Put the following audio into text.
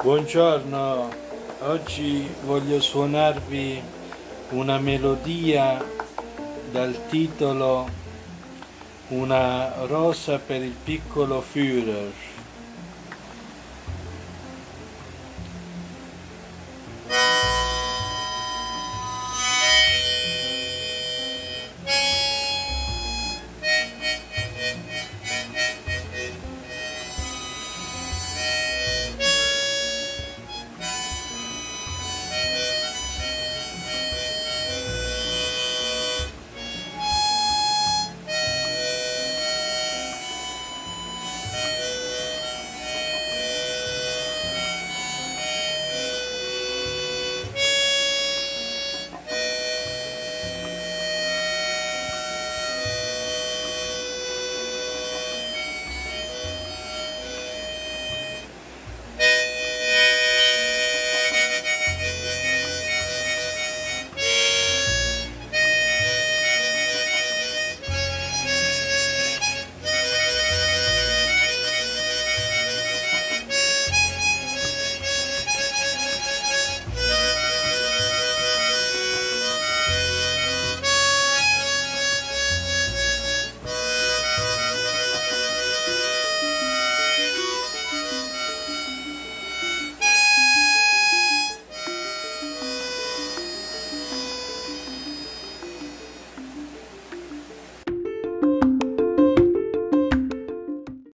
Buongiorno, oggi voglio suonarvi una melodia dal titolo Una rosa per il piccolo Führer.